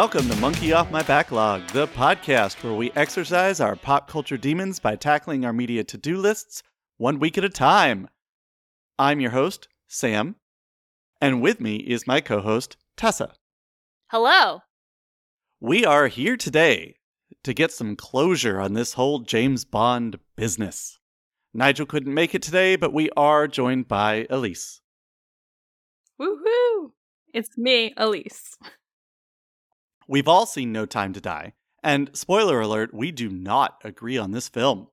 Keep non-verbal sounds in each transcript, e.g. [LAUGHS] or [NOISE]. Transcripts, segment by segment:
Welcome to Monkey Off My Backlog, the podcast where we exercise our pop culture demons by tackling our media to do lists one week at a time. I'm your host, Sam, and with me is my co host, Tessa. Hello. We are here today to get some closure on this whole James Bond business. Nigel couldn't make it today, but we are joined by Elise. Woohoo! It's me, Elise. [LAUGHS] We've all seen No Time to Die, and spoiler alert, we do not agree on this film.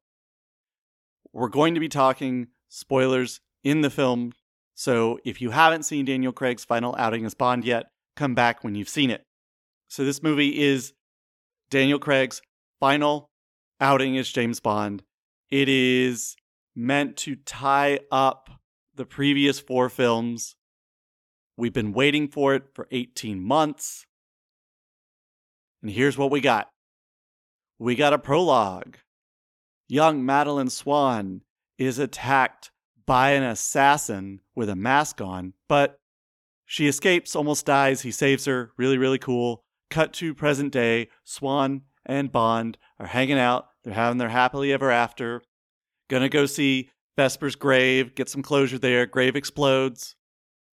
We're going to be talking spoilers in the film, so if you haven't seen Daniel Craig's final outing as Bond yet, come back when you've seen it. So this movie is Daniel Craig's final outing as James Bond. It is meant to tie up the previous four films. We've been waiting for it for 18 months. And here's what we got we got a prologue. Young Madeline Swann is attacked by an assassin with a mask on, but she escapes, almost dies. He saves her. Really, really cool. Cut to present day. Swann and Bond are hanging out. They're having their happily ever after. Gonna go see Vesper's grave, get some closure there. Grave explodes.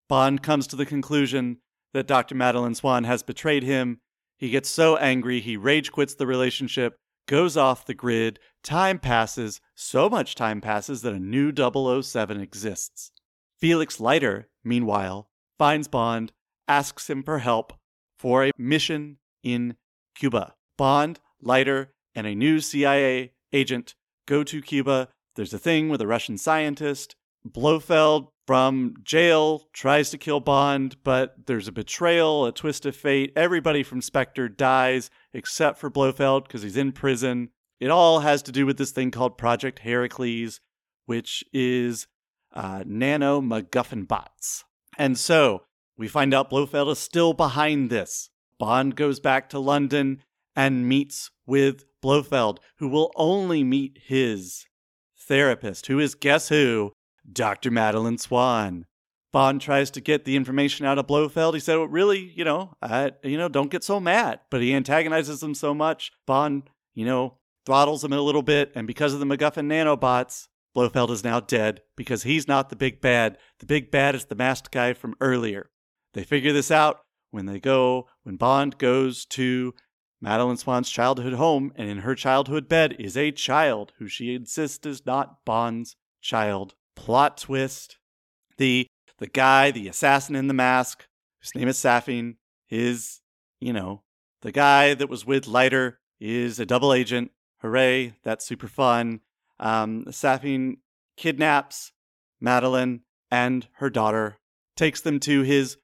Bond comes to the conclusion that Dr. Madeline Swann has betrayed him he gets so angry, he rage quits the relationship, goes off the grid. Time passes, so much time passes that a new 007 exists. Felix Leiter, meanwhile, finds Bond, asks him for help for a mission in Cuba. Bond, Leiter, and a new CIA agent go to Cuba. There's a thing with a Russian scientist. Blofeld from jail tries to kill Bond, but there's a betrayal, a twist of fate. Everybody from Spectre dies except for Blofeld because he's in prison. It all has to do with this thing called Project Heracles, which is uh, nano MacGuffin bots. And so we find out Blofeld is still behind this. Bond goes back to London and meets with Blofeld, who will only meet his therapist, who is guess who? Dr. Madeline Swann. Bond tries to get the information out of Blofeld. He said, well, really, you know, I, you know, don't get so mad. But he antagonizes him so much. Bond, you know, throttles him a little bit. And because of the MacGuffin nanobots, Blofeld is now dead because he's not the big bad. The big bad is the masked guy from earlier. They figure this out when they go, when Bond goes to Madeline Swann's childhood home, and in her childhood bed is a child who she insists is not Bond's child plot twist. The the guy, the assassin in the mask, whose name is Safin, is, you know, the guy that was with Leiter is a double agent. Hooray, that's super fun. Um, Safin kidnaps Madeline and her daughter, takes them to his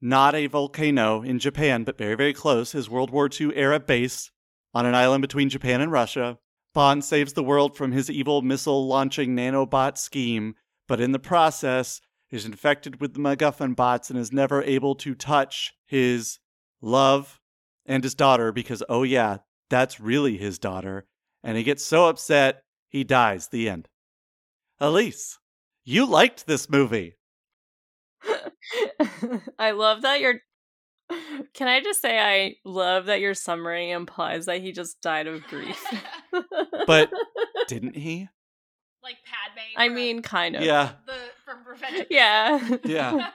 not a volcano in Japan, but very, very close, his World War II era base on an island between Japan and Russia. Bond saves the world from his evil missile launching nanobot scheme, but in the process is infected with the MacGuffin bots and is never able to touch his love and his daughter because, oh, yeah, that's really his daughter. And he gets so upset, he dies. The end. Elise, you liked this movie. [LAUGHS] I love that you're can I just say I love that your summary implies that he just died of grief? [LAUGHS] but didn't he? Like Padme. I mean, kind of. Yeah. The from Revenge. Yeah. [LAUGHS] Yeah.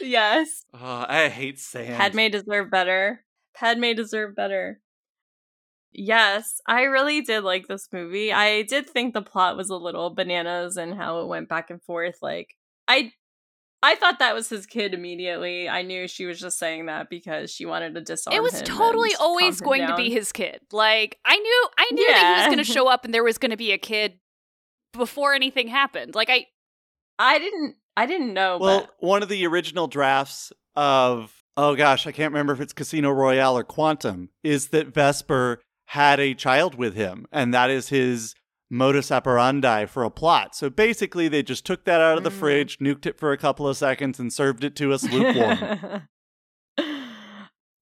yes. Oh, I hate sand. Padme deserved better. Padme deserved better. Yes, I really did like this movie. I did think the plot was a little bananas and how it went back and forth. Like, I I thought that was his kid immediately. I knew she was just saying that because she wanted to disarm. It was totally always going down. to be his kid. Like I knew I knew that he was going to show up and there was going to be a kid before anything happened. Like I I didn't I didn't know. Well, but one of the original drafts of, oh gosh, I can't remember if it's Casino Royale or Quantum, is that Vesper had a child with him, and that is his modus operandi for a plot. So basically, they just took that out of the Mm. fridge, nuked it for a couple of seconds, and served it to us lukewarm. [LAUGHS]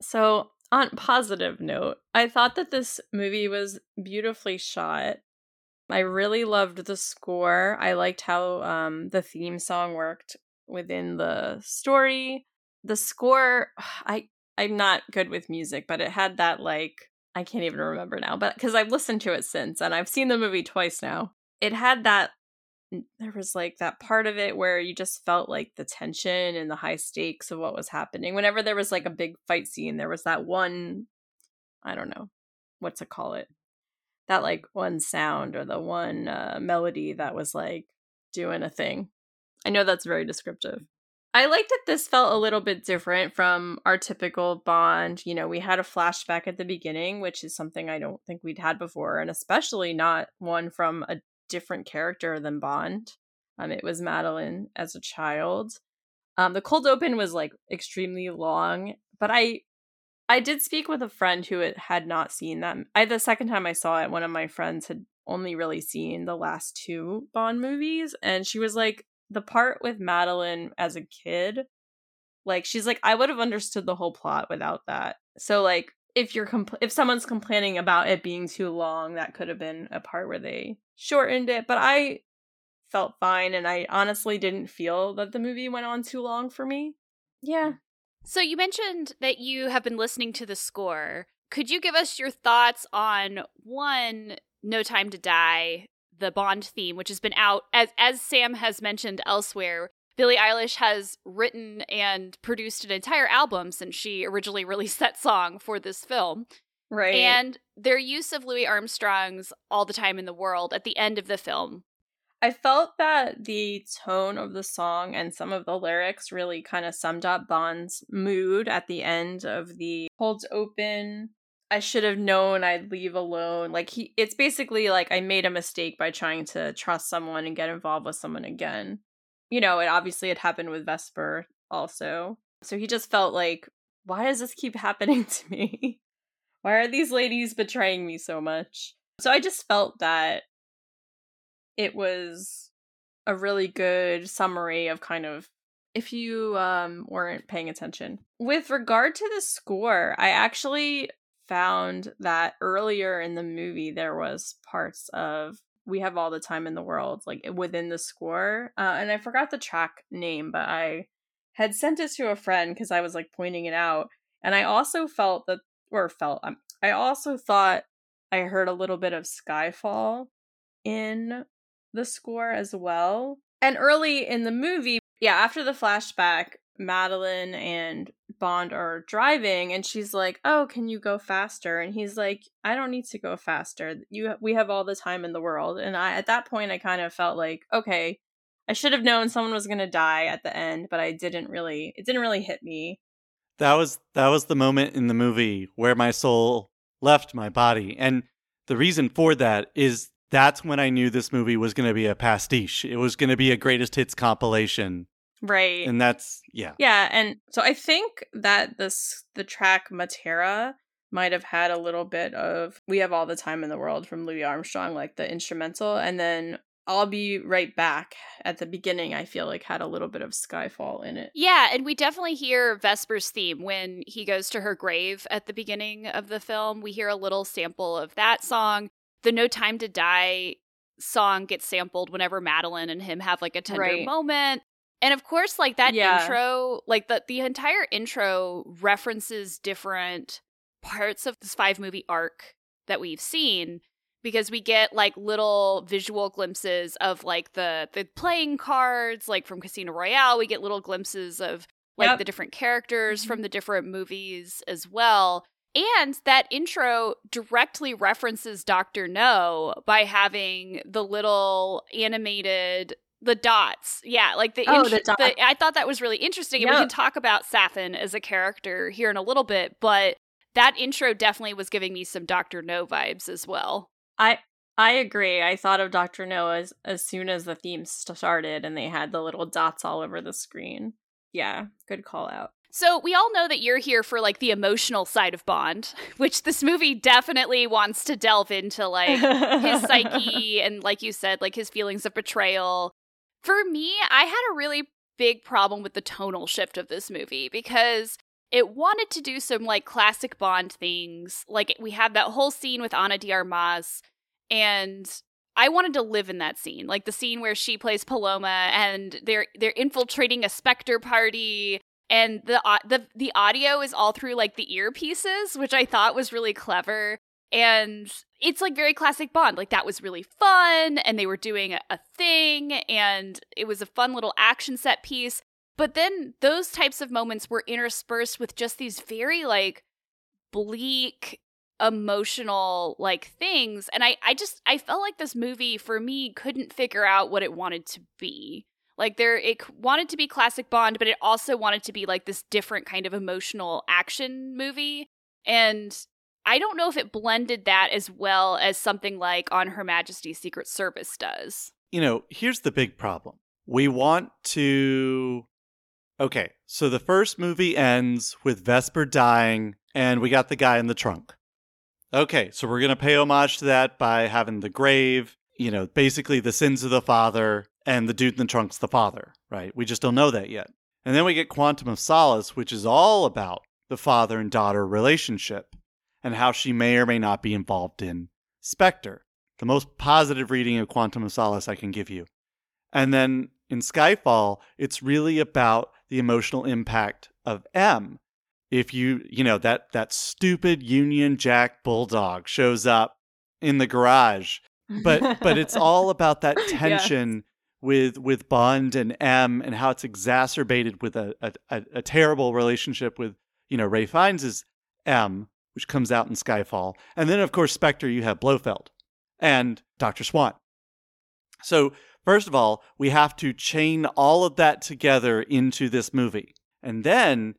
so, on positive note, I thought that this movie was beautifully shot. I really loved the score. I liked how um, the theme song worked within the story. The score, [SIGHS] I I'm not good with music, but it had that like I can't even remember now, but because I've listened to it since and I've seen the movie twice now. It had that there was like that part of it where you just felt like the tension and the high stakes of what was happening. Whenever there was like a big fight scene, there was that one I don't know what to call it. That like one sound or the one uh, melody that was like doing a thing. I know that's very descriptive. I like that this felt a little bit different from our typical Bond. You know, we had a flashback at the beginning, which is something I don't think we'd had before, and especially not one from a different character than Bond. Um, it was Madeline as a child. Um, the cold open was like extremely long, but I I did speak with a friend who had not seen that. I the second time I saw it, one of my friends had only really seen the last two Bond movies, and she was like, the part with Madeline as a kid, like she's like, I would have understood the whole plot without that. So like, if you're compl- if someone's complaining about it being too long, that could have been a part where they shortened it. But I felt fine, and I honestly didn't feel that the movie went on too long for me. Yeah. So you mentioned that you have been listening to the score. Could you give us your thoughts on one, No Time to Die, the Bond theme, which has been out as as Sam has mentioned elsewhere. Billie Eilish has written and produced an entire album since she originally [LAUGHS] released that song for this film. Right. And their use of Louis Armstrong's All the Time in the World at the end of the film. I felt that the tone of the song and some of the lyrics really kind of summed up Bond's mood at the end of the Holds Open I should have known I'd leave alone. Like he it's basically like I made a mistake by trying to trust someone and get involved with someone again. You know, it obviously had happened with Vesper also. So he just felt like why does this keep [LAUGHS] happening to me? why are these ladies betraying me so much? So I just felt that it was a really good summary of kind of if you um weren't paying attention. With regard to the score, I actually found that earlier in the movie there was parts of we have all the time in the world like within the score uh, and i forgot the track name but i had sent it to a friend because i was like pointing it out and i also felt that or felt um, i also thought i heard a little bit of skyfall in the score as well and early in the movie yeah after the flashback madeline and Bond are driving and she's like, "Oh, can you go faster?" And he's like, "I don't need to go faster. You we have all the time in the world." And I at that point I kind of felt like, "Okay, I should have known someone was going to die at the end, but I didn't really it didn't really hit me." That was that was the moment in the movie where my soul left my body. And the reason for that is that's when I knew this movie was going to be a pastiche. It was going to be a greatest hits compilation Right. And that's yeah. Yeah, and so I think that this the track Matera might have had a little bit of We Have All the Time in the World from Louis Armstrong, like the instrumental, and then I'll be right back at the beginning, I feel like had a little bit of Skyfall in it. Yeah, and we definitely hear Vesper's theme when he goes to her grave at the beginning of the film. We hear a little sample of that song. The No Time to Die song gets sampled whenever Madeleine and him have like a tender right. moment. And of course, like that yeah. intro, like the the entire intro references different parts of this five movie arc that we've seen because we get like little visual glimpses of like the the playing cards like from Casino Royale, we get little glimpses of like yep. the different characters mm-hmm. from the different movies as well. And that intro directly references Dr. No by having the little animated the dots. Yeah like the, oh, the, dot- the i thought that was really interesting yep. and we can talk about safin as a character here in a little bit but that intro definitely was giving me some dr no vibes as well. I i agree. I thought of dr no as as soon as the theme started and they had the little dots all over the screen. Yeah good call out. So we all know that you're here for like the emotional side of Bond, [LAUGHS] which this movie definitely wants to delve into like his psyche [LAUGHS] and like you said, like his feelings of betrayal for me, I had a really big problem with the tonal shift of this movie because it wanted to do some like classic Bond things. Like we had that whole scene with Ana de Armas, and I wanted to live in that scene, like the scene where she plays Paloma and they're they're infiltrating a Spectre party and the the the audio is all through like the earpieces, which I thought was really clever. And it's like very classic Bond. Like that was really fun, and they were doing a, thing, and it was a fun little action set piece. But then those types of moments were interspersed with just these very like bleak emotional like things and i i just i felt like this movie for me couldn't figure out what it wanted to be like there it wanted to be classic bond but it also wanted to be like this different kind of emotional action movie and i don't know if it blended that as well as something like on her majesty's secret service does you know here's the big problem we want to okay so the first movie ends with vesper dying and we got the guy in the trunk Okay, so we're going to pay homage to that by having the grave, you know, basically the sins of the father, and the dude in the trunk's the father, right? We just don't know that yet. And then we get Quantum of Solace, which is all about the father and daughter relationship and how she may or may not be involved in Spectre. The most positive reading of Quantum of Solace I can give you. And then in Skyfall, it's really about the emotional impact of M if you you know that that stupid Union Jack bulldog shows up in the garage, but but it's [LAUGHS] all about that tension. Yes. With with Bond and M and how it's exacerbated with a, a, a terrible relationship with you know Ralph Fiennes' M, which comes out in Skyfall, and then of course Spectre you have Blofeld and Doctor Swann. So first of all, we have to chain all of that together into this movie, and then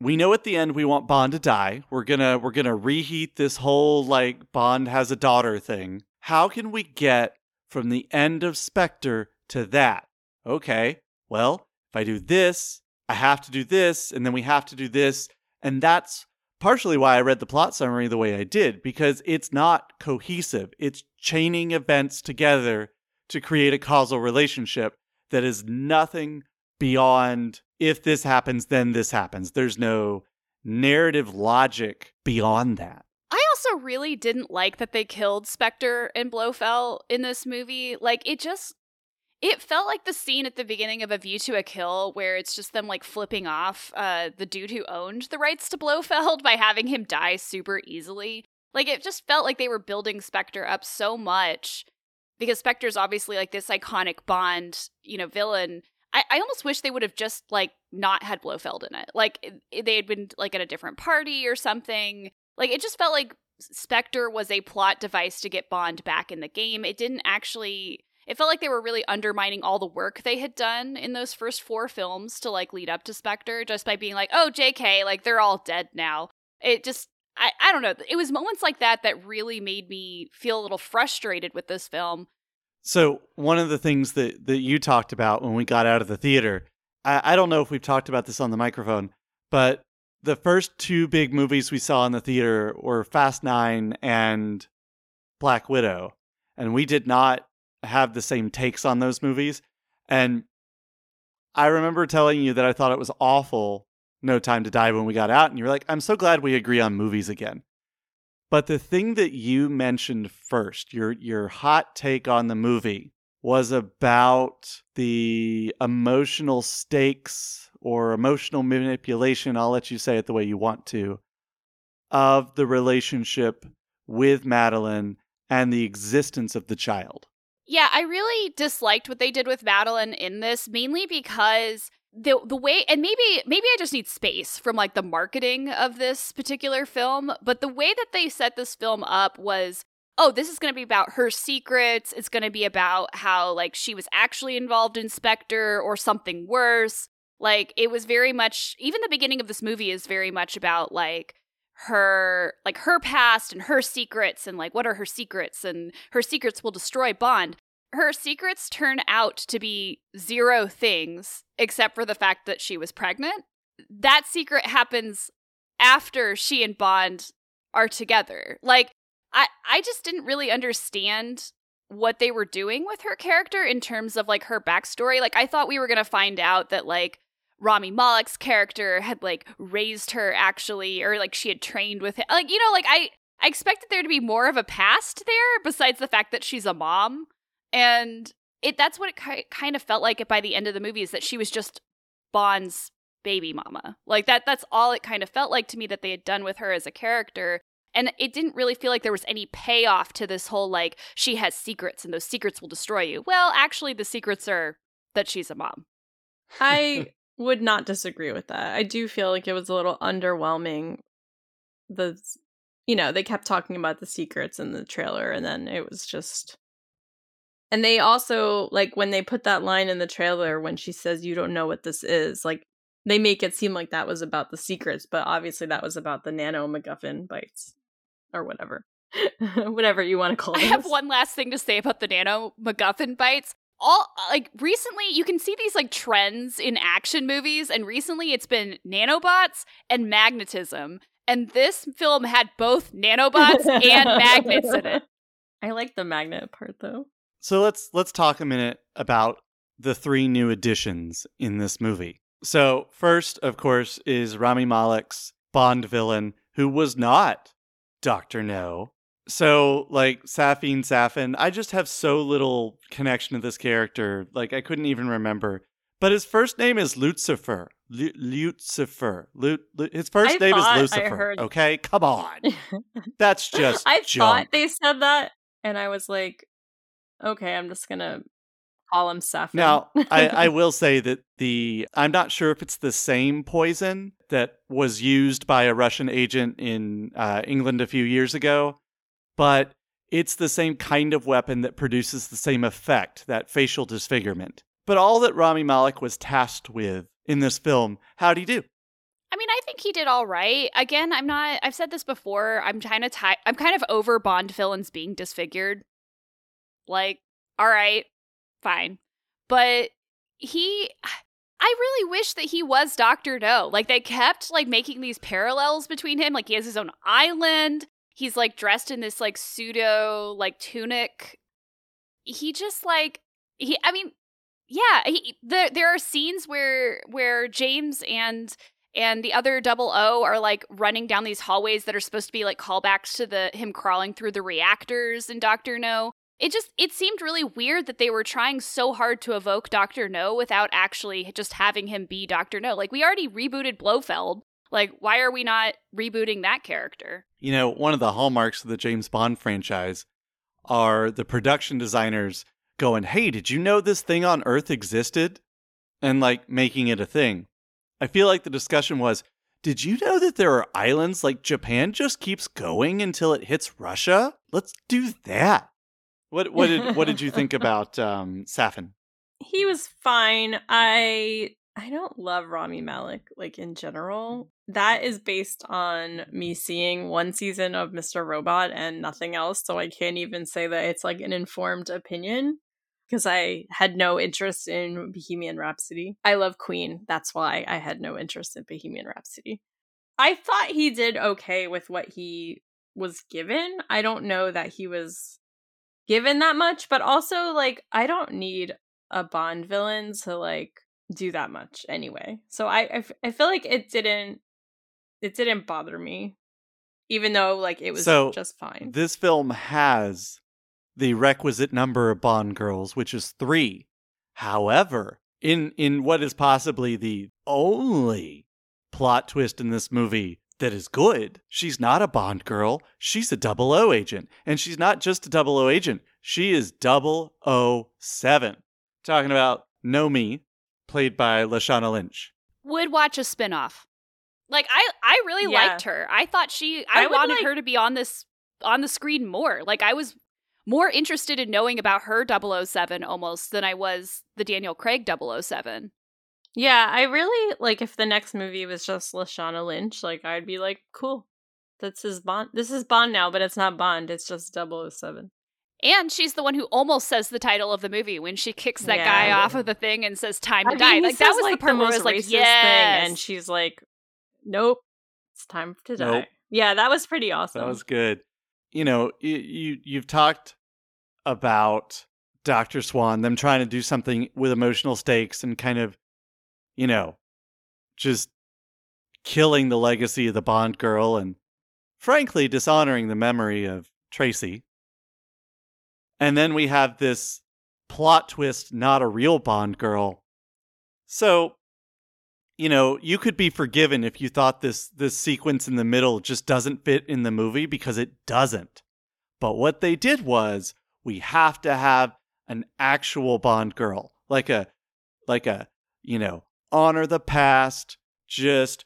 we know at the end we want Bond to die. We're gonna we're gonna reheat this whole like Bond has a daughter thing. How can we get from the end of Spectre to that? Okay, well, if I do this, I have to do this, and then we have to do this, and that's partially why I read the plot summary the way I did because it's not cohesive. It's chaining events together to create a causal relationship that is nothing beyond if this happens, then this happens. There's no narrative logic beyond that. I also really didn't like that they killed Spectre and Blofeld in this movie. Like, it just. It felt like the scene at the beginning of A View to a Kill, where it's just them like flipping off uh, the dude who owned the rights to Blofeld [LAUGHS] by having him die super easily. Like, it just felt like they were building Spectre up so much because Spectre's obviously like this iconic Bond, you know, villain I, I almost wish they would have just like not had Blofeld in it. Like they had been like at a different party or something. Like it just felt like Spectre was a plot device to get Bond back in the game. It didn't actually it felt like they were really undermining all the work they had done in those first four films to like lead up to Spectre just by being like, "Oh, JK, like they're all dead now." It just I I don't know. It was moments like that that really made me feel a little frustrated with this film so one of the things that that you talked about when we got out of the theater, I, I don't know if we've talked about this on the microphone, but the first two big movies we saw in the theater were Fast Nine and Black Widow, and we did not have the same takes on those movies. And I remember telling you that I thought it was awful No Time to Die when we got out, and you were like, I'm so glad we agree on movies again. But the thing that you mentioned first, your your hot take on the movie was about the emotional stakes or emotional manipulation, I'll let you say it the way you want to, of the relationship with Madeline and the existence of the child. Yeah, I really disliked what they did with Madeline in this, mainly because the the way and maybe maybe I just need space from like the marketing of this particular film, but the way that they set this film up was oh, this is going to be about her secrets. It's going to be about how like she was actually involved in Spectre or something worse. Like it was very much even the beginning of this movie is very much about like her like her past and her secrets and like what are her secrets and her secrets will destroy Bond her secrets turn out to be zero things except for the fact that she was pregnant. That secret happens after she and Bond are together. Like I I just didn't really understand what they were doing with her character in terms of like her backstory. Like I thought we were going to find out that like Rami Malek's character had like raised her actually or like she had trained with him. Like you know like I I expected there to be more of a past there besides the fact that she's a mom and it that's what it ki- kind of felt like by the end of the movie is that she was just Bond's baby mama. Like that that's all it kind of felt like to me that they had done with her as a character. And it didn't really feel like there was any payoff to this whole like she has secrets and those secrets will destroy you. Well, actually the secrets are that she's a mom. I [LAUGHS] would not disagree with that. I do feel like it was a little underwhelming. The you know, they kept talking about the secrets in the trailer and then it was just and they also like when they put that line in the trailer when she says you don't know what this is, like they make it seem like that was about the secrets, but obviously that was about the nano MacGuffin bites or whatever. [LAUGHS] whatever you want to call it. I have one last thing to say about the nano MacGuffin bites. All like recently, you can see these like trends in action movies, and recently it's been nanobots and magnetism. And this film had both nanobots and [LAUGHS] magnets in it. I like the magnet part though. So let's let's talk a minute about the three new additions in this movie. So first, of course, is Rami Malek's Bond villain, who was not Doctor No. So like Safin Safin, I just have so little connection to this character. Like I couldn't even remember. But his first name is Lucifer. Lu- Lucifer. Lu- Lu- his first I name is Lucifer. heard- Okay, come on. [LAUGHS] That's just I junk. thought they said that, and I was like, okay, I'm just gonna call him Seth. Now, I, I [LAUGHS] will say that the I'm not sure if it's the same poison that was used by a Russian agent in uh, England a few years ago, but it's the same kind of weapon that produces the same effect, that facial disfigurement. But all that Rami Malek was tasked with in this film, how'd he do? I mean, I think he did all right. Again, I'm not. I've said this before. I'm kind of tired. I'm kind of over Bond villains being disfigured. Like, all right, fine, but he. I really wish that he was Doctor No. Like they kept like making these parallels between him. Like he has his own island. He's like dressed in this like pseudo like tunic. He just like he. I mean, yeah. He, there there are scenes where where James and and the other double O are like running down these hallways that are supposed to be like callbacks to the him crawling through the reactors in Doctor No. It just it seemed really weird that they were trying so hard to evoke Doctor No without actually just having him be Doctor No. Like we already rebooted Blofeld. Like why are we not rebooting that character? You know, one of the hallmarks of the James Bond franchise are the production designers going, Hey, did you know this thing on Earth existed? And like making it a thing. I feel like the discussion was, Did you know that there are islands like Japan just keeps going until it hits Russia? Let's do that. What what did what did you think [LAUGHS] about um Safin? he was fine. I I don't love Rami Malek like in general. Mm. That is based on me seeing one season of Mr. Robot and nothing else, so I can't even say that it's like an informed opinion because I had no interest in Bohemian Rhapsody. I love Queen, that's why I had no interest in Bohemian Rhapsody. I thought he did okay with what he was given. I don't know that he was given that much, but also like I don't need a Bond villain to like do that much anyway. So I I, f- I feel like it didn't it didn't bother me, even though like it was So, just fine. This film has the requisite number of Bond girls, which is three. However, in in what is possibly the only plot twist in this movie that is good, she's not a Bond girl. She's a double O agent. And she's not just a double O agent. She is double O seven. Talking about Nomi, played by Lashana Lynch. Would watch a spin-off. Like I I really Yeah. liked her. I thought she I, I wanted like- her to be on this on the screen more. Like I was more interested in knowing about her 007 almost than I was the Daniel Craig 007. yeah, I really like if the next movie was just Lashana Lynch, like I'd be like, cool. This is Bond. This is Bond now, but it's not Bond. It's just 007. And she's the one who almost says the title of the movie when she kicks that Yeah. guy off of the thing and says "Time to I die." mean, Like that was like, the part where I most was like, racist "Yes." thing, and she's like, "Nope, it's time to die." Nope. Yeah, that was pretty awesome. That was good. You know, you, you you've talked about Doctor Swann, them trying to do something with emotional stakes and kind of, you know, just killing the legacy of the Bond girl and, frankly, dishonoring the memory of Tracy. And then we have this plot twist, not a real Bond girl. So, you know, you could be forgiven if you thought this this sequence in the middle just doesn't fit in the movie because it doesn't. But what they did was we have to have an actual Bond girl, like a like a, you know, honor the past, just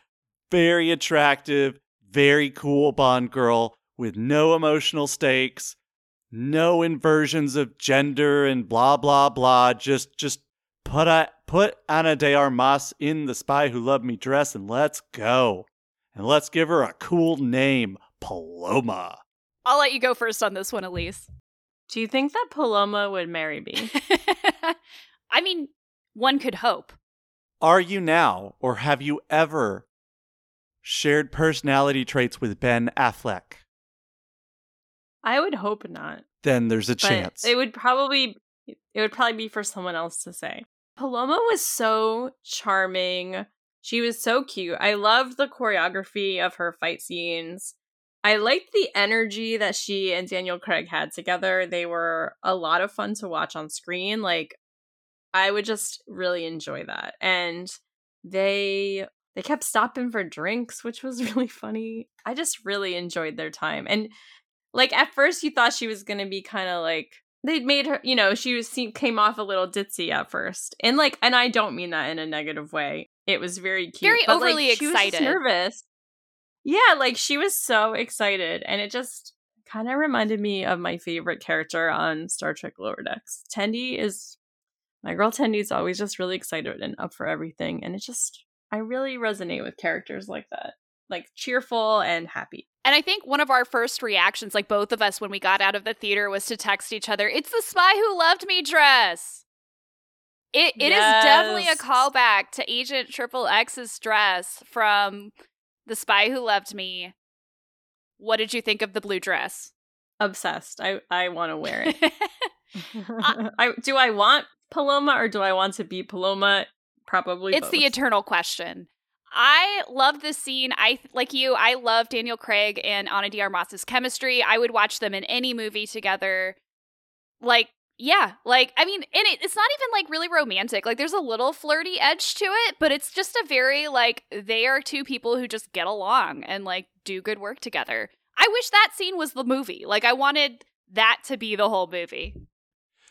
very attractive, very cool Bond girl with no emotional stakes, no inversions of gender and blah blah blah, just just put a, put Ana de Armas in the spy who loved me dress and let's go. And let's give her a cool name, Paloma. I'll let you go first on this one, Elise. Do you think that Paloma would marry me? [LAUGHS] I mean, one could hope. Are you now, or have you ever shared personality traits with Ben Affleck? I would hope not. Then there's a but chance. It would probably it would probably be for someone else to say. Paloma was so charming. She was so cute. I loved the choreography of her fight scenes. I liked the energy that she and Daniel Craig had together. They were a lot of fun to watch on screen. Like I would just really enjoy that. And they they kept stopping for drinks, which was [LAUGHS] really funny. I just really enjoyed their time. And like at first you thought she was going to be kind of like they made her, you know, she was came off a little ditzy at first. And like and I don't mean that in a negative way. It was very cute. Very but, like, overly was excited. nervous. Yeah, like she was so excited and it just kind of reminded me of my favorite character on Star Trek Lower Decks. Tendi is my girl Tendi is always just really excited and up for everything and it just I really resonate with characters like that. Like cheerful and happy. And I think one of our first reactions, like both of us when we got out of the theater, was to text each other, It's the spy who loved me dress. It it is definitely a callback to Agent Triple X's dress from The Spy Who Loved Me. What did you think of the blue dress? Obsessed. I I want to wear it. [LAUGHS] [LAUGHS] I do I want Paloma or do I want to be Paloma? Probably it's the eternal question. I love this scene. I like you. I love Daniel Craig and Ana de Armas's chemistry. I would watch them in any movie together. Like, yeah, like I mean, and it, it's not even like really romantic. Like, there's a little flirty edge to it, but it's just a very like they are two people who just get along and like do good work together. I wish that scene was the movie. Like, I wanted that to be the whole movie.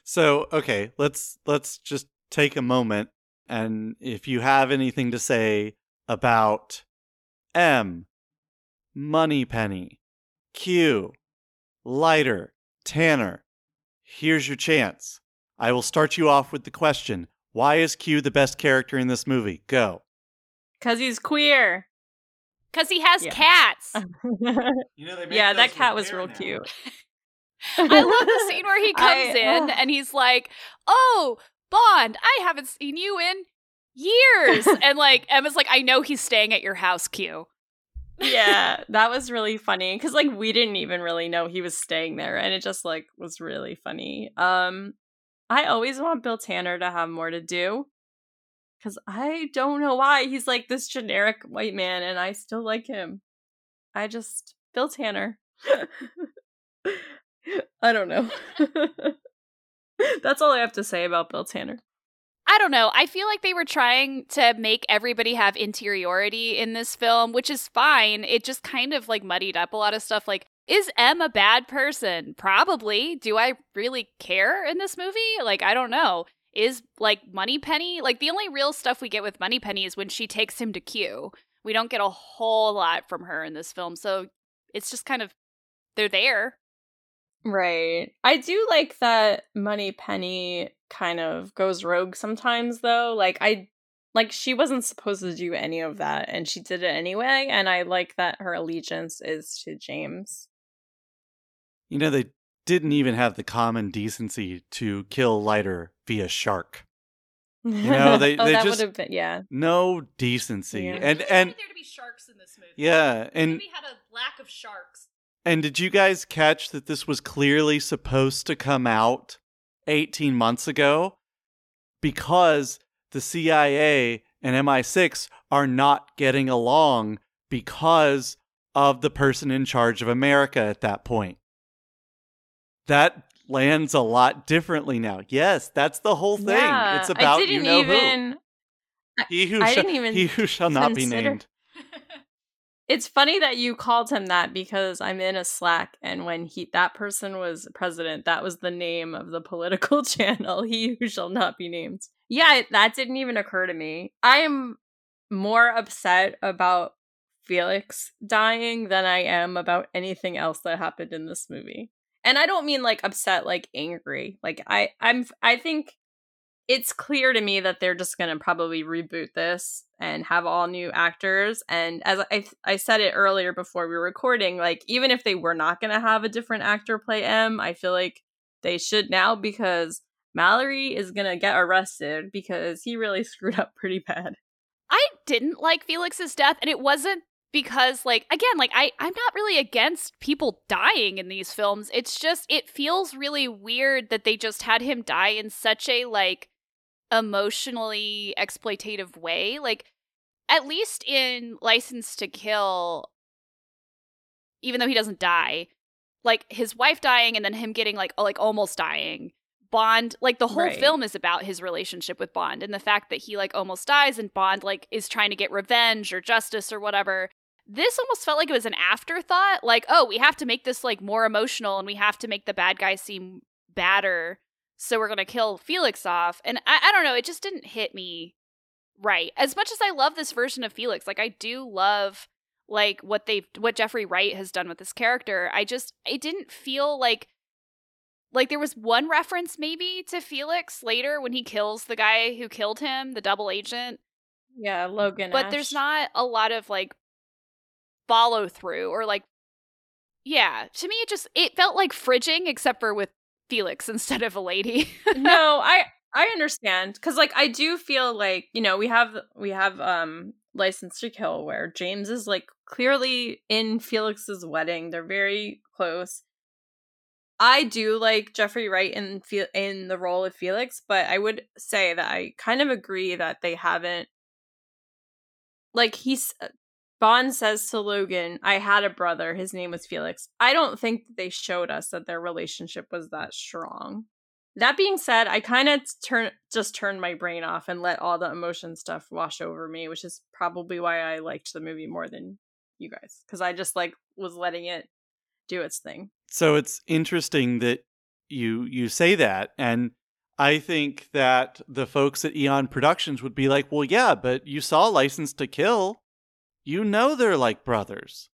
So, okay, let's let's just take a moment and if you have anything to say about M, Moneypenny, Q, Leiter, Tanner, here's your chance. I will start you off with the question. Why is Q the best character in this movie? Go. Cuz he's queer. Because he has Yeah. cats. [LAUGHS] You know, yeah, that cat was real cute. [LAUGHS] I love the scene where he comes I- in [LAUGHS] and he's like, "Oh, Bond, I haven't seen you in years." [LAUGHS] and like M's like, "I know he's staying at your house, Q." yeah, [LAUGHS] that was really funny cuz like we didn't even really know he was staying there and it just like was really funny. Um I always want Bill Tanner to have more to do cuz I don't know why he's like this generic white man and I still like him. I just Bill Tanner. [LAUGHS] I don't know. That's all I have to say about Bill Tanner. I don't know. I feel like they were trying to make everybody have interiority in this film, which is fine. It just kind of like muddied up a lot of stuff. Like, is M a bad person? Probably. Do I really care in this movie? Like, I don't know. Is like Moneypenny? like the only real stuff we get with Moneypenny is when she takes him to Q. We don't get a whole lot from her in this film, so it's just kind of they're there. Right. I do like that Moneypenny kind of goes rogue sometimes though. Like I like she wasn't supposed to do any of that and she did it anyway and I like that her allegiance is to James. You know, they didn't even have the common decency to kill Leiter via shark. You know, they- [LAUGHS] oh, they that just- been yeah. No decency. Yeah. And and there to be sharks in this movie. yeah, and had a lack of sharks. And did you guys catch that this was clearly supposed to come out 18 months ago? Because the CIA and MI6 are not getting along because of the person in charge of America at that point. That lands a lot differently now. Yes, that's the whole thing. Yeah, it's about you know who. even He who I shall, didn't even he who shall not be named. It's funny that you called him that because I'm in a Slack, and when he that person was president, that was the name of the political [LAUGHS] channel. He who shall not be named. Yeah, that didn't even occur to me. I am more upset about Felix dying than I am about anything else that happened in this movie. And I don't mean like upset, like angry. Like I, I'm, I think it's clear to me that they're just going to probably reboot this and have all new actors and as I I said it earlier before we were recording like even if they were not going to have a different actor play M I feel like they should now because Mallory is going to get arrested because he really [LAUGHS] screwed up pretty bad. I didn't like Felix's death, and it wasn't because, like, again, like I, I'm not really against people dying in these films. It's just it feels really weird that they just had him die in such a like emotionally exploitative way. Like, at least in License to Kill, even though he doesn't die, like his wife dying and then him getting like like almost dying. Bond, like the whole Right. film is about his relationship with Bond and the fact that he like almost dies and Bond like is trying to get revenge or justice or whatever. This almost felt like it was an afterthought. Like, oh, we have to make this like more emotional and we have to make the bad guy seem badder. So we're gonna kill Felix off. And I, I don't know, it just didn't hit me right. As much as I love this version of Felix, like I do love like what they've what Jeffrey Wright has done with this character. I just it didn't feel like like there was one reference maybe to Felix later when he kills the guy who killed him, the double agent, Yeah, Logan. but Ash. there's not a lot of like follow through or like yeah, to me it just it felt like fridging except for with Felix instead of a lady. no, [LAUGHS] I I understand cuz like I do feel like, you know, we have we have um License to Kill where James is like clearly in Felix's wedding. They're very close. I do like Jeffrey Wright in in the role of Felix, but I would say that I kind of agree that they haven't like he's Bond says to Logan, I had a brother, his name was Felix. I don't think they showed us that their relationship was that strong. That being said, I kind of turn just turned my brain off and let all the emotion stuff wash over me, which is probably why I liked the movie more than you guys cuz I just like was letting it do its thing. So it's interesting that you you say that and I think that the folks at Eon Productions would be like, "Well, yeah, but you saw License to Kill. You know they're like brothers."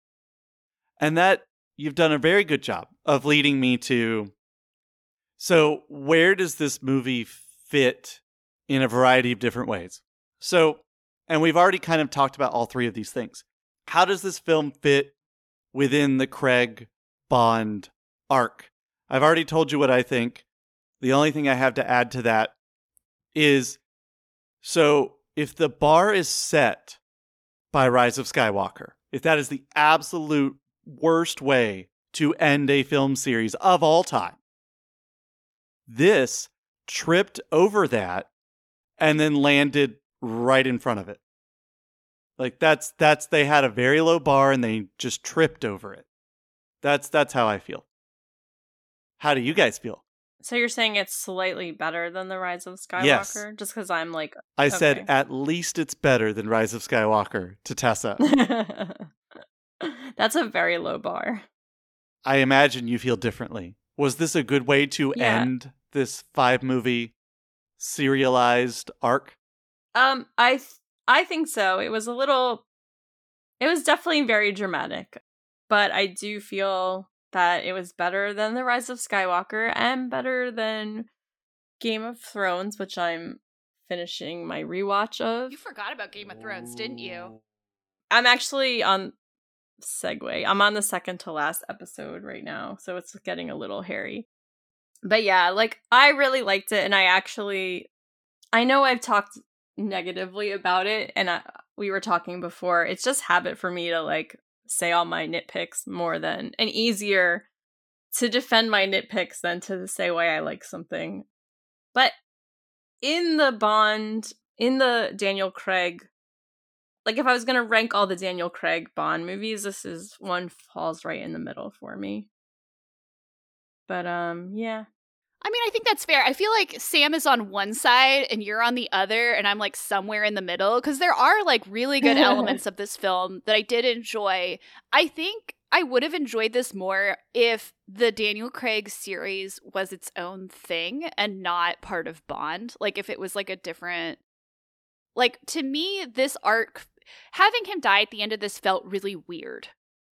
And that you've done a very good job of leading me to So, where does this movie fit in a variety of different ways? So, and we've already kind of talked about all three of these things. How does this film fit within the Craig Bond arc? I've already told you what I think. The only thing I have to add to that is so if the bar is set by Rise of Skywalker, if that is the absolute worst way to end a film series of all time, this tripped over that and then landed right in front of it. Like that's that's they had a very low bar and they just tripped over it. That's that's how I feel. How do you guys feel? So you're saying it's slightly better than the Rise of Skywalker Yes. just cuz I'm like I said at least it's better than Rise of Skywalker to Tessa. [LAUGHS] That's a very low bar. I imagine you feel differently. Was this a good way to Yeah. end this five movie serialized arc? Um, I th- I think so. It was a little. It was definitely very dramatic, but I do feel that it was better than the Rise of Skywalker and better than Game of Thrones, which I'm finishing my rewatch of. you forgot about Game of Thrones, didn't you? I'm actually on segue. I'm on the second to last episode right now, so it's getting a little hairy. But yeah, like I really liked it and I actually I know I've talked negatively about it and I, we were talking before. It's just habit for me to like say all my nitpicks more than and easier to defend my nitpicks than to say why I like something. But in the Bond, in the Daniel Craig like if I was gonna rank all the Daniel Craig Bond movies, this is one falls right in the middle for me. But um, yeah, I mean, I think that's fair. I feel like Sam is on one side and you're on the other, and I'm like somewhere in the middle because there are like really good elements [LAUGHS] of this film that I did enjoy. I think I would have enjoyed this more if the Daniel Craig series was its own thing and not part of Bond. Like if it was like a different like to me this arc having him die at the end of this felt really weird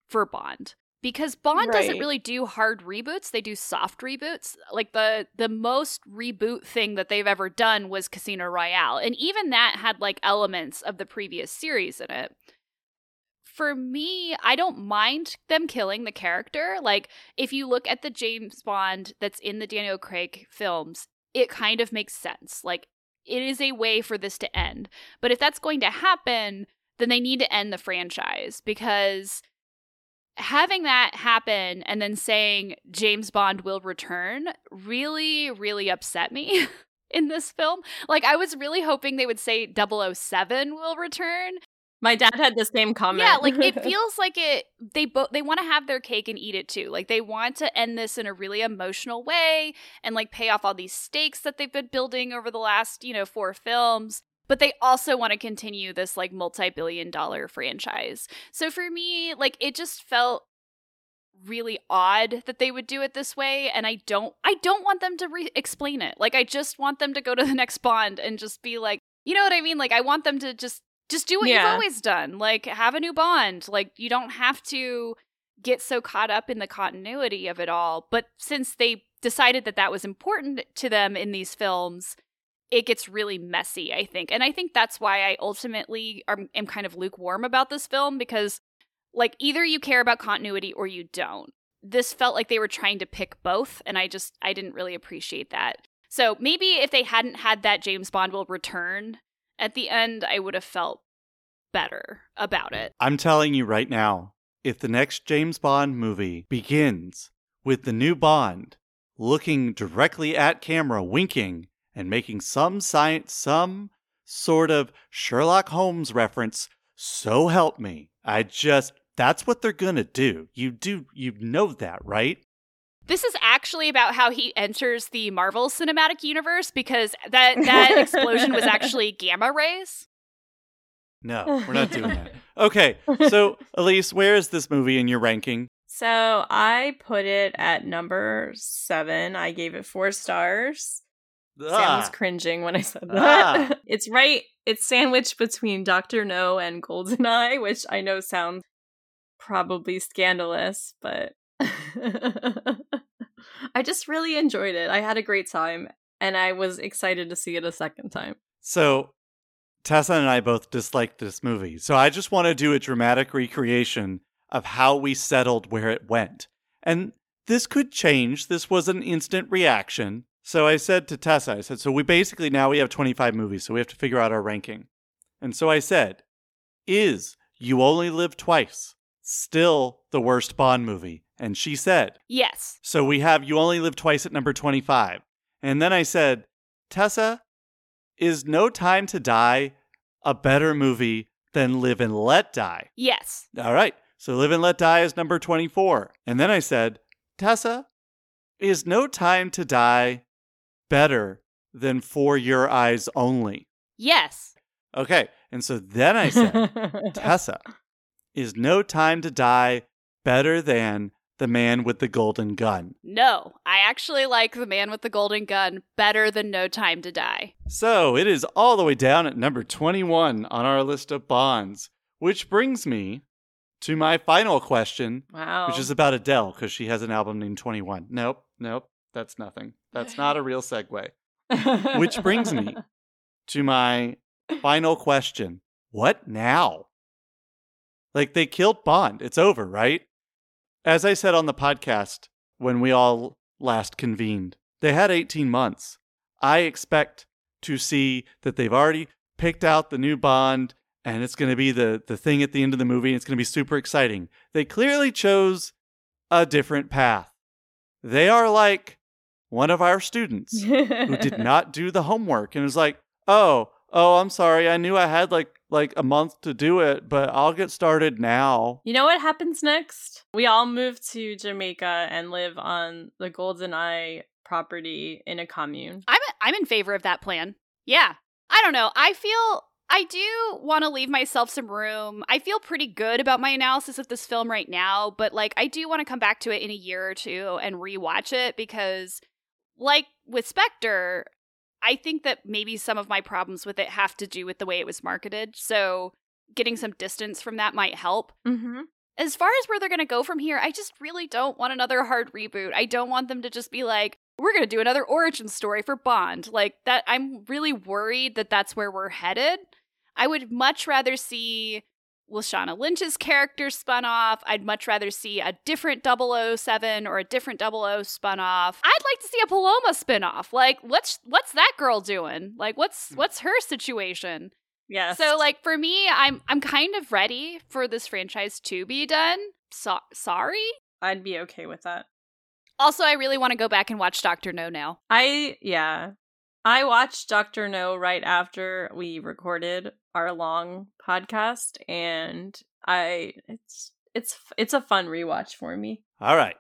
for Bond because Bond right. doesn't really do hard reboots. They do soft reboots. Like the the most reboot thing that they've ever done was Casino Royale, and even that had like elements of the previous series in it. For me, I don't mind them killing the character. Like if you look at the James Bond that's in the Daniel Craig films, it kind of makes sense. Like it is a way for this to end. But if that's going to happen, then they need to end the franchise because having that happen and then saying James Bond will return really, really upset me [LAUGHS] in this film. Like, I was really hoping they would say 007 will return. My dad had the same comment. Yeah, like it [LAUGHS] feels like it they both they want to have their cake and eat it too. Like they want to end this in a really emotional way and like pay off all these stakes that they've been building over the last, you know, four films but they also want to continue this like multi-billion dollar franchise. So for me, like it just felt really odd that they would do it this way and I don't I don't want them to re- explain it. Like I just want them to go to the next Bond and just be like, you know what I mean? Like I want them to just just do what yeah. you've always done. Like have a new Bond. Like you don't have to get so caught up in the continuity of it all. But since they decided that that was important to them in these films, it gets really messy, I think. And I think that's why I ultimately am, am kind of lukewarm about this film because, like, either you care about continuity or you don't. This felt like they were trying to pick both, and I just, I didn't really appreciate that. So maybe if they hadn't had that James Bond will return at the end, I would have felt better about it. I'm telling you right now, if the next James Bond movie begins with the new Bond looking directly at camera, winking, and making some science, some sort of Sherlock Holmes reference. So help me. I just, that's what they're gonna do. You do, you know that, right? This is actually about how he enters the Marvel Cinematic Universe because that [LAUGHS] that explosion was actually gamma rays. No, [LAUGHS] we're not doing that. Okay, so Elyse, where is this movie in your ranking? So I put it at number seven. I gave it four stars. Ah. Sam was cringing when I said that. Ah. [LAUGHS] it's right. It's sandwiched between Doctor No and Goldeneye, which I know sounds probably scandalous, but [LAUGHS] I just really enjoyed it. I had a great time, and I was excited to see it a second time. So, Tessa and I both disliked this movie, so I just want to do a dramatic recreation of how we settled where it went. And this could change. This was an instant reaction. So I said to Tessa, I said, so we basically now we have 25 movies, so we have to figure out our ranking. And so I said, is You Only Live Twice still the worst Bond movie? And she said, yes. So we have You Only Live Twice at number 25. And then I said, Tessa, is No Time to Die a better movie than Live and Let Die? Yes. All right. So Live and Let Die is number 24. And then I said, Tessa, is No Time to Die better than For Your Eyes Only? Yes. Okay. And so then I said, [LAUGHS] Tessa, is No Time to Die better than The Man with the Golden Gun? No, I actually like The Man with the Golden Gun better than No Time to Die. So it is all the way down at number 21 on our list of bonds, which brings me to my final question, wow. which is about Adele because she has an album named 21. Nope, nope. That's nothing. That's not a real segue. Which brings me [LAUGHS] to my final question What now? Like, they killed Bond. It's over, right? As I said on the podcast when we all last convened, they had 18 months. I expect to see that they've already picked out the new Bond and it's going to be the, the thing at the end of the movie. And it's going to be super exciting. They clearly chose a different path. They are like one of our students [LAUGHS] who did not do the homework and was like, "Oh, oh, I'm sorry. I knew I had like like a month to do it, but I'll get started now." You know what happens next? We all move to Jamaica and live on the Golden Eye property in a commune. I'm I'm in favor of that plan. Yeah. I don't know. I feel I do want to leave myself some room. I feel pretty good about my analysis of this film right now, but like I do want to come back to it in a year or two and rewatch it because like with Spectre, I think that maybe some of my problems with it have to do with the way it was marketed. So getting some distance from that might help. Mm-hmm. As far as where they're going to go from here, I just really don't want another hard reboot. I don't want them to just be like, we're going to do another origin story for Bond. Like that, I'm really worried that that's where we're headed. I would much rather see Lashana Lynch's character spun off. I'd much rather see a different 007 or a different 00 spun off. I'd like to see a Paloma spin off. Like, what's what's that girl doing? Like, what's hmm. what's her situation? Yeah. So like for me, I'm I'm kind of ready for this franchise to be done. So- sorry. I'd be okay with that. Also, I really want to go back and watch Doctor No now. I yeah. I watched Doctor No right after we recorded our long podcast and I it's it's it's a fun rewatch for me. All right.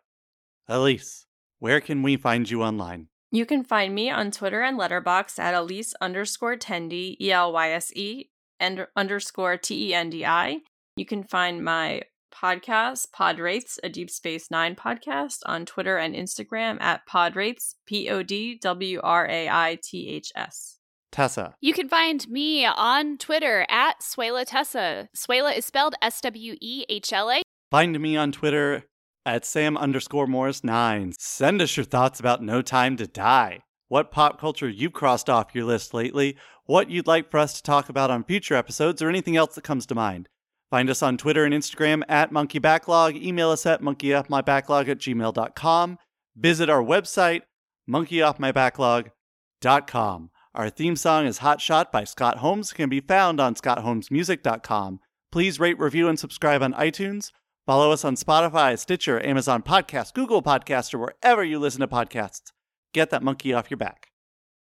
Elyse, where can we find you online? You can find me on Twitter and Letterboxd at Elyse underscore Tendi, E L Y S E, and underscore T E N D I. You can find my podcast, Pod Wraiths, a Deep Space Nine podcast, on Twitter and Instagram at Pod Wraiths, P O D W R A I T H S. Tessa. You can find me on Twitter at Swehla Tessa. Swehla is spelled S W E H L A. Find me on Twitter at Sam underscore Morris 9. Send us your thoughts about No Time to Die. What pop culture you've crossed off your list lately, what you'd like for us to talk about on future episodes, or anything else that comes to mind. Find us on Twitter and Instagram at Monkey Backlog. Email us at monkeyoffmybacklog at gmail.com. Visit our website, monkeyoffmybacklog.com. Our theme song is Hot Shot by Scott Holmes. Can be found on scottholmesmusic.com. Please rate, review, and subscribe on iTunes. Follow us on Spotify, Stitcher, Amazon Podcast, Google Podcast, or wherever you listen to podcasts. Get that monkey off your back.